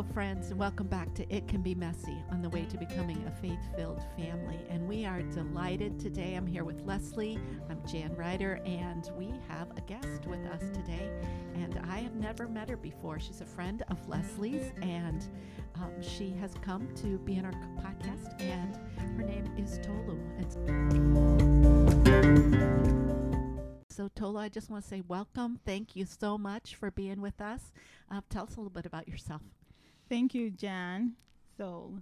Hello, friends, and welcome back to It Can Be Messy on the way to becoming a faith filled family. And we are delighted today. I'm here with Leslie. I'm Jan Ryder, and we have a guest with us today. And I have never met her before. She's a friend of Leslie's, and um, she has come to be in our podcast, and her name is Tolu. so, Tolu, I just want to say welcome. Thank you so much for being with us. Uh, tell us a little bit about yourself. Thank you, Jan. So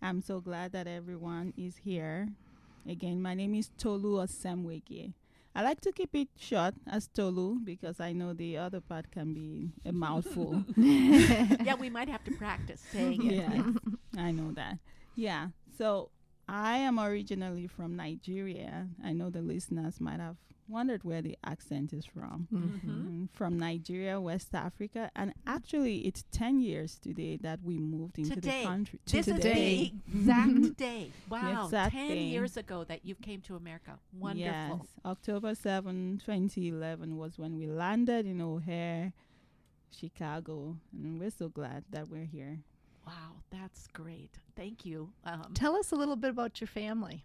I'm so glad that everyone is here. Again, my name is Tolu Osemwege. I like to keep it short as Tolu because I know the other part can be a mouthful. yeah, we might have to practice saying it. Yeah, I know that. Yeah. So I am originally from Nigeria. I know the listeners might have wondered where the accent is from. Mm-hmm. Mm, From Nigeria, West Africa, and actually, it's ten years today that we moved into Today. the country. This is the exact day. Wow, exact 10 day. years ago that you came to America. Wonderful. Yes, October 7, 2011 was when we landed in O'Hare, Chicago, and we're so glad that we're here. Wow, that's great. Thank you. Um, Tell us a little bit about your family.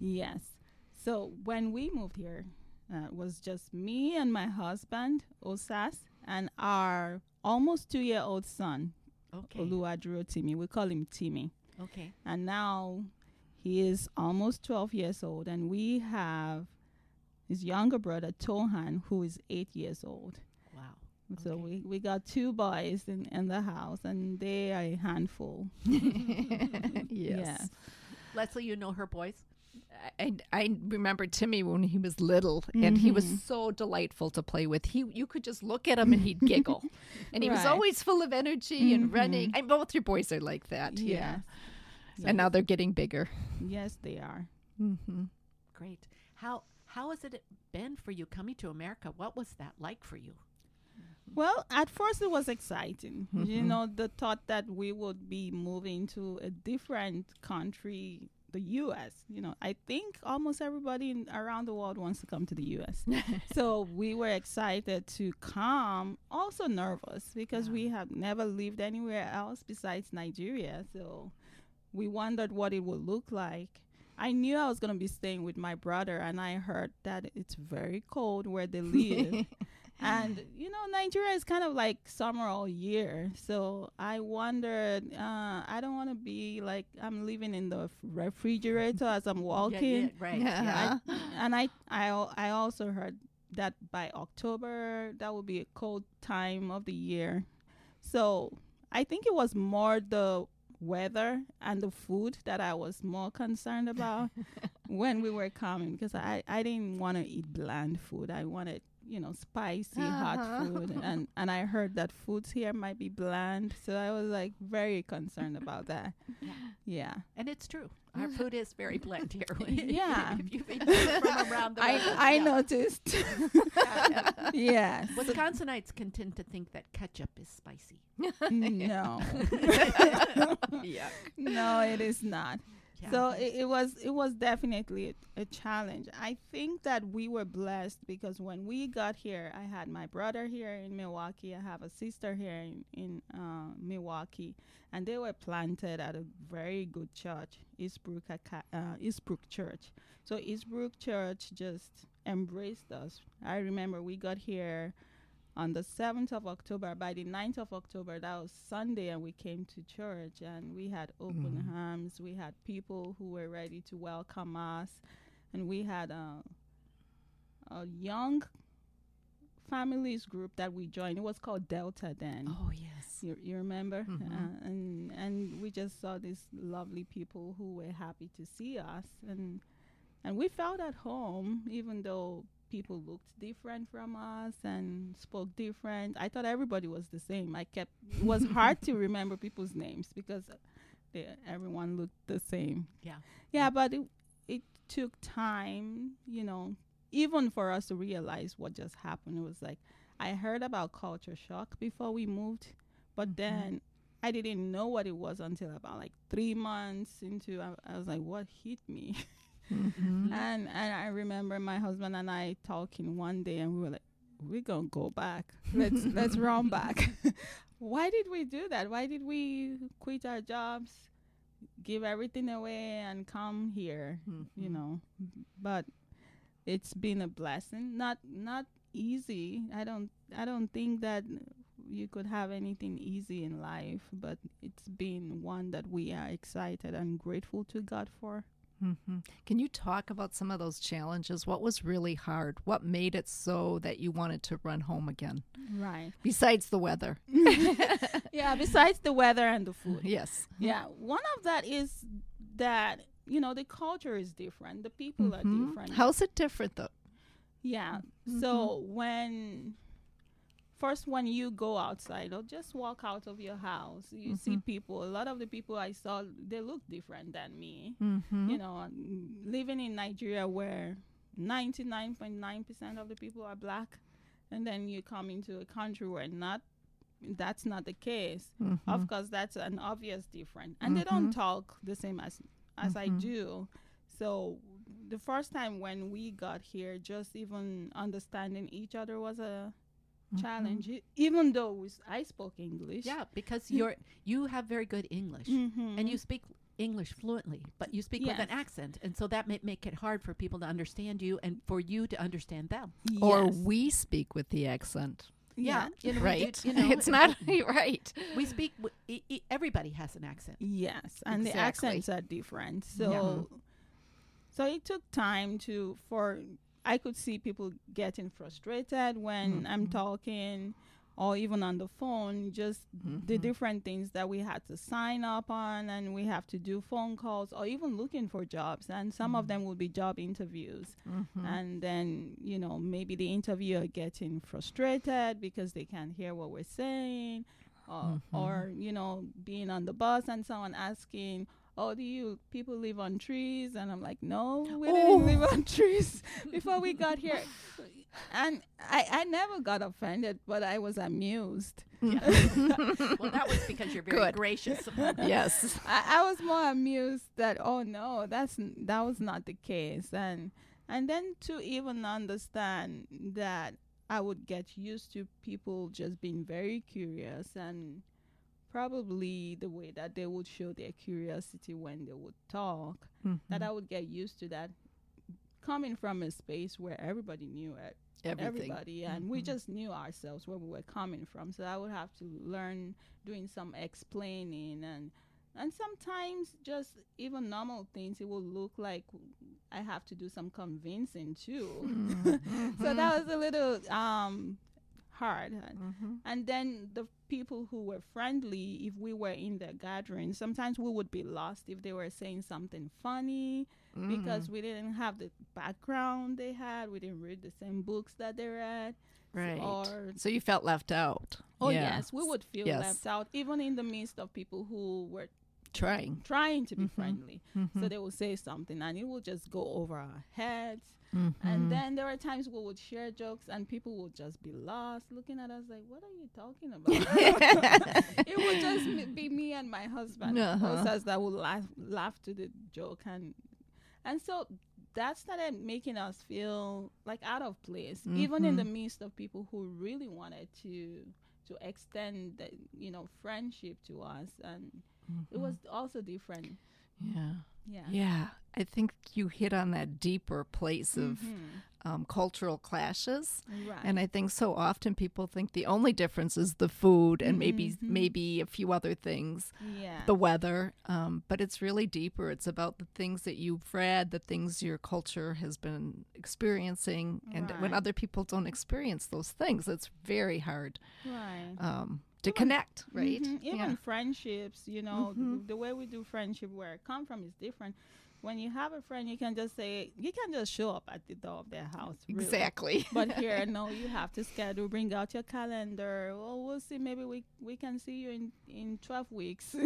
Yes. So when we moved here, uh, it was just me and my husband, Osas, and our almost two year old son, okay. Oluwaduro Timmy. We call him Timmy. Okay. And now he is almost 12 years old, and we have his younger brother, Tohan, who is eight years old. Wow. So Okay. we, we got two boys in, in the house, and they are a handful. yes. Leslie, you know her boys? I, I remember Timmy when he was little, and he was Mhm. so delightful to play with. He, you could just look at him and he'd giggle, and he was always full of energy and Mhm. running. And both your boys are like that, yeah. Yes. So- And now they're getting bigger. yes, they are. Mm-hmm. Great. How how has it been for you coming to America? What was that like for you? Well, at first it was exciting. You Mhm. know, the thought that we would be moving to a different country, the U.S. You know, I think almost everybody in, around the world wants to come to the U.S. so we were excited to come, also nervous because Yeah. we have never lived anywhere else besides Nigeria. So we wondered what it would look like. I knew I was going to be staying with my brother, and I heard that it's very cold where they live. And you know nigeria is kind of like summer all year so i wondered uh, i don't want to be like i'm living in the refrigerator as i'm walking yeah, right. Yeah. Yeah. and I, I I also heard that by october that would be a cold time of the year so i think it was more the weather and the food that i was more concerned about when we were coming because I, I didn't want to eat bland food. I wanted, you know, spicy, hot Uh-huh. food. And, and I heard that foods here might be bland. So I was like very concerned about that. Yeah. Yeah. And it's true. Our food is very bland here. Yeah. if you've eaten from around the world. I, I yeah. noticed. yes. Wisconsinites can tend to think that ketchup is spicy. no. Yuck. no, it is not. So it, it was it was definitely a, a challenge. I think that we were blessed because when we got here, I had my brother here in Milwaukee. I have a sister here in in uh, Milwaukee, and they were planted at a very good church, Eastbrook uh, Eastbrook Church. So Eastbrook Church just embraced us. I remember we got here on the 7th of October. By the 9th of October, that was Sunday, and we came to church and we had open Mm. arms. We had people who were ready to welcome us, and we had a, a young families group that we joined. It was called Delta then. oh yes. You, you remember? Mhm. Uh, and and we just saw these lovely people who were happy to see us, and and we felt at home, even though people looked different from us and spoke different. I thought everybody was the same. I kept it was hard to remember people's names because they, everyone looked the same. Yeah. Yeah, but it it took time, you know, even for us to realize what just happened. It was like I heard about culture shock before we moved, but Mhm. then I didn't know what it was until about like three months into. I, I was like, "What hit me?" Mhm. and and I remember my husband and I talking one day, and we were like, "We're gonna go back. Let's let's run back." why did we do that? Why did we quit our jobs, give everything away, and come here? You Mhm. know, but it's been a blessing. Not not easy. I don't I don't think that you could have anything easy in life, but it's been one that we are excited and grateful to God for. Hmm Can you talk about some of those challenges? What was really hard? What made it so that you wanted to run home again? Right. Besides the weather. yeah, besides the weather and the food. Yes. Yeah, one of that is that you know the culture is different, the people are Mhm. different. How's it different though? yeah. Mm-hmm. So when first when you go outside or just walk out of your house, you see Mhm. people. A lot of the people I saw they look different than me. Mm-hmm. You know, living in Nigeria where 99.9% of the people are black and then you come into a country where not that's not the case. Mm-hmm. Of course, that's an obvious difference, and they don't Mhm. talk the same as as I Mhm. do. So the first time when we got here, just even understanding each other was a challenge. E- Even though i spoke English, Yeah, because you're you have very good English Mhm. and you speak English fluently, but you speak with an accent, and so that may make it hard for people to understand you and for you to understand them. Or we speak with the accent. Yeah, you know, right? do- you know, it's not right. We speak. w- e- e- Everybody has an accent. Yes, and the accents are different. So, so it took time to for I could see people getting frustrated when I'm Mhm. talking, or even on the phone. Just the Mhm. different things that we had to sign up on, and we have to do phone calls, or even looking for jobs. And some of them will be job interviews, Mhm. and then you know maybe the interviewer getting frustrated because they can't hear what we're saying or, Mhm. or you know being on the bus and someone asking oh do you people live on trees and i'm like no we Oh. didn't live on trees before we got here and I, I never got offended but i was amused well, that was because you're very Good. gracious. yes. I, I was more amused that oh no that's n- that was not the case and and then to even understand that I would get used to people just being very curious and probably the way that they would show their curiosity when they would talk that Mhm. I would get used to that coming from a space where everybody knew it Everything. everybody and we Mhm. just knew ourselves where we were coming from so i would have to learn doing some explaining and and sometimes just even normal things it will look like i have to do some convincing too Mhm. so that was a little um hard Mhm. and then the people who were friendly if we were in the gathering sometimes we would be lost if they were saying something funny because Mm. we didn't have the background they had. We didn't read the same books that they read. right. Or so you felt left out. oh Yeah. yes, we would feel Yes. left out, even in the midst of people who were Trying. trying to be Mhm. friendly. Mhm. So they will say something, and it will just go over our heads. Mhm. And then there were times we would share jokes, and people would just be lost, looking at us like, "What are you talking about?" it would just m- be me and my husband, Uh-huh. us that would laugh laugh to the joke, and and so that started making us feel like out of place, even in the Mhm. midst of people who really wanted to to extend the, you know friendship to us, and it was also different. Yeah. Yeah. Yeah. I think you hit on that deeper place of Mhm. um, cultural clashes. Right. And I think so often people think the only difference is the food and maybe Mhm. maybe a few other things, yeah. the weather. Um, but it's really deeper. It's about the things that you've read, the things your culture has been experiencing, and when other people don't experience those things, it's very hard right. um, to connect, right? Mhm. Even Yeah. friendships, you know, Mhm. the way we do friendship where I come from is different. When you have a friend, you can just say, you can just show up at the door of their house. really. Exactly. But here, no, you have to schedule, bring out your calendar. Well, we'll see. Maybe we we can see you in, in 12 weeks.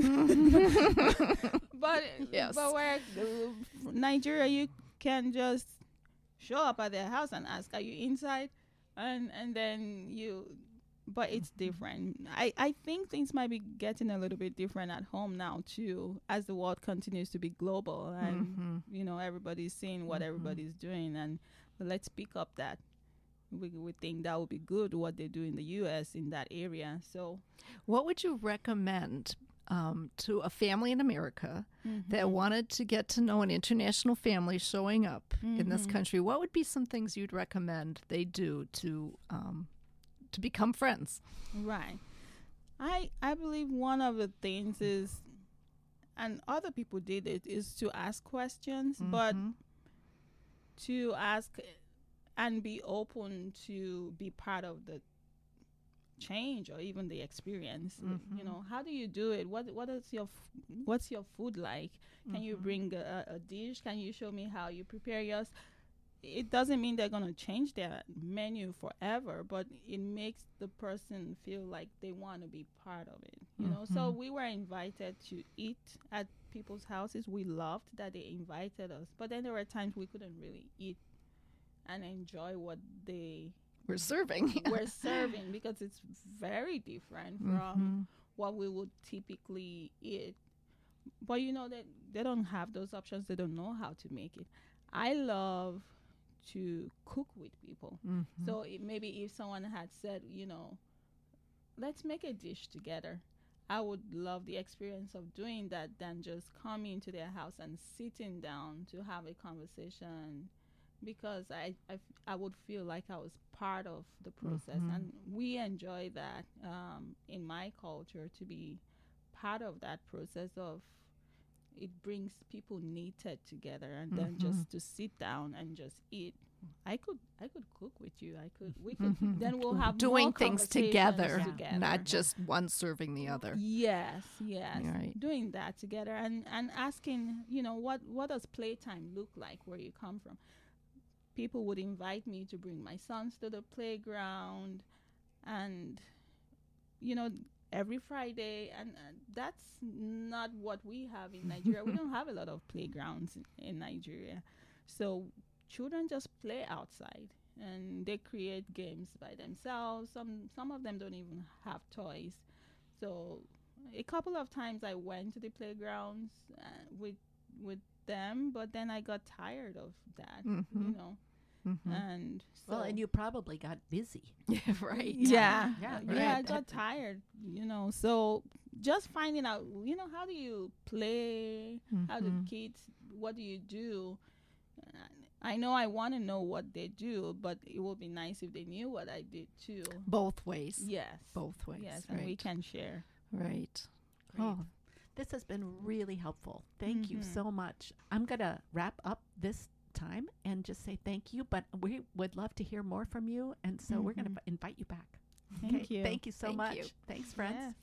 but Yes. but where uh, Nigeria, you can just show up at their house and ask, "Are you inside?" And and then you. But it's Mm-hmm. different. I, I think things might be getting a little bit different at home now too, as the world continues to be global and Mhm. you know everybody's seeing what Mhm. everybody's doing and let's pick up that we, we think that would be good what they do in the U.S. in that area. So, What would you recommend um, to a family in America that wanted to get to know an international family showing up in this country? What would be some things you'd recommend they do to um, to become friends? Right. I I believe one of the things is and other people did it is to ask questions, but Mhm. to ask and be open to be part of the change or even the experience. You Mhm. know, how do you do it? What what is your f- what's your food like? Can you Mhm. bring a, a dish? Can you show me how you prepare yours? It doesn't mean they're gonna change their menu forever, but it makes the person feel like they want to be part of it. You know, so Mhm. we were invited to eat at people's houses. We loved that they invited us, but then there were times we couldn't really eat and enjoy what they We're serving. were serving because it's very different from Mhm. what we would typically eat. But you know that they don't have those options. They don't know how to make it. I love to cook with people. Mhm. So it, maybe if someone had said, you know, let's make a dish together, I would love the experience of doing that than just coming to their house and sitting down to have a conversation because I, I, f- I would feel like I was part of the process. Mhm. And we enjoy that um, in my culture to be part of that process of it brings people knitted together and then Mhm. just to sit down and just eat I could I could cook with you. I could we could Mhm. then we'll have doing more things together, together. not just one serving the other. Yes, yes. Right. Doing that together and and asking, you know, what what does playtime look like where you come from? People would invite me to bring my sons to the playground and you know, every Friday and uh, that's not what we have in Nigeria. we don't have a lot of playgrounds in Nigeria. So children just play outside and they create games by themselves. Some some of them don't even have toys. So a couple of times I went to the playgrounds uh, with with them, but then I got tired of that, you Mhm. know. Mhm. And so Well, and you probably got busy. yeah, right. yeah, Yeah, yeah, yeah. I got tired, you know. So just finding out, you know, how do you play? How do Mhm. kids? What do you do? I know I want to know what they do, but it would be nice if they knew what I did too. Both ways. Yes, Both ways. yes, right. and we can share. right. Great. Oh, This has been really helpful. Thank you Mhm. so much. I'm going to wrap up this time and just say thank you, but we would love to hear more from you. And so we're going to mm-hmm. invite you back. Thank you. Thank you so Thank much. you. Thanks, friends. Yes.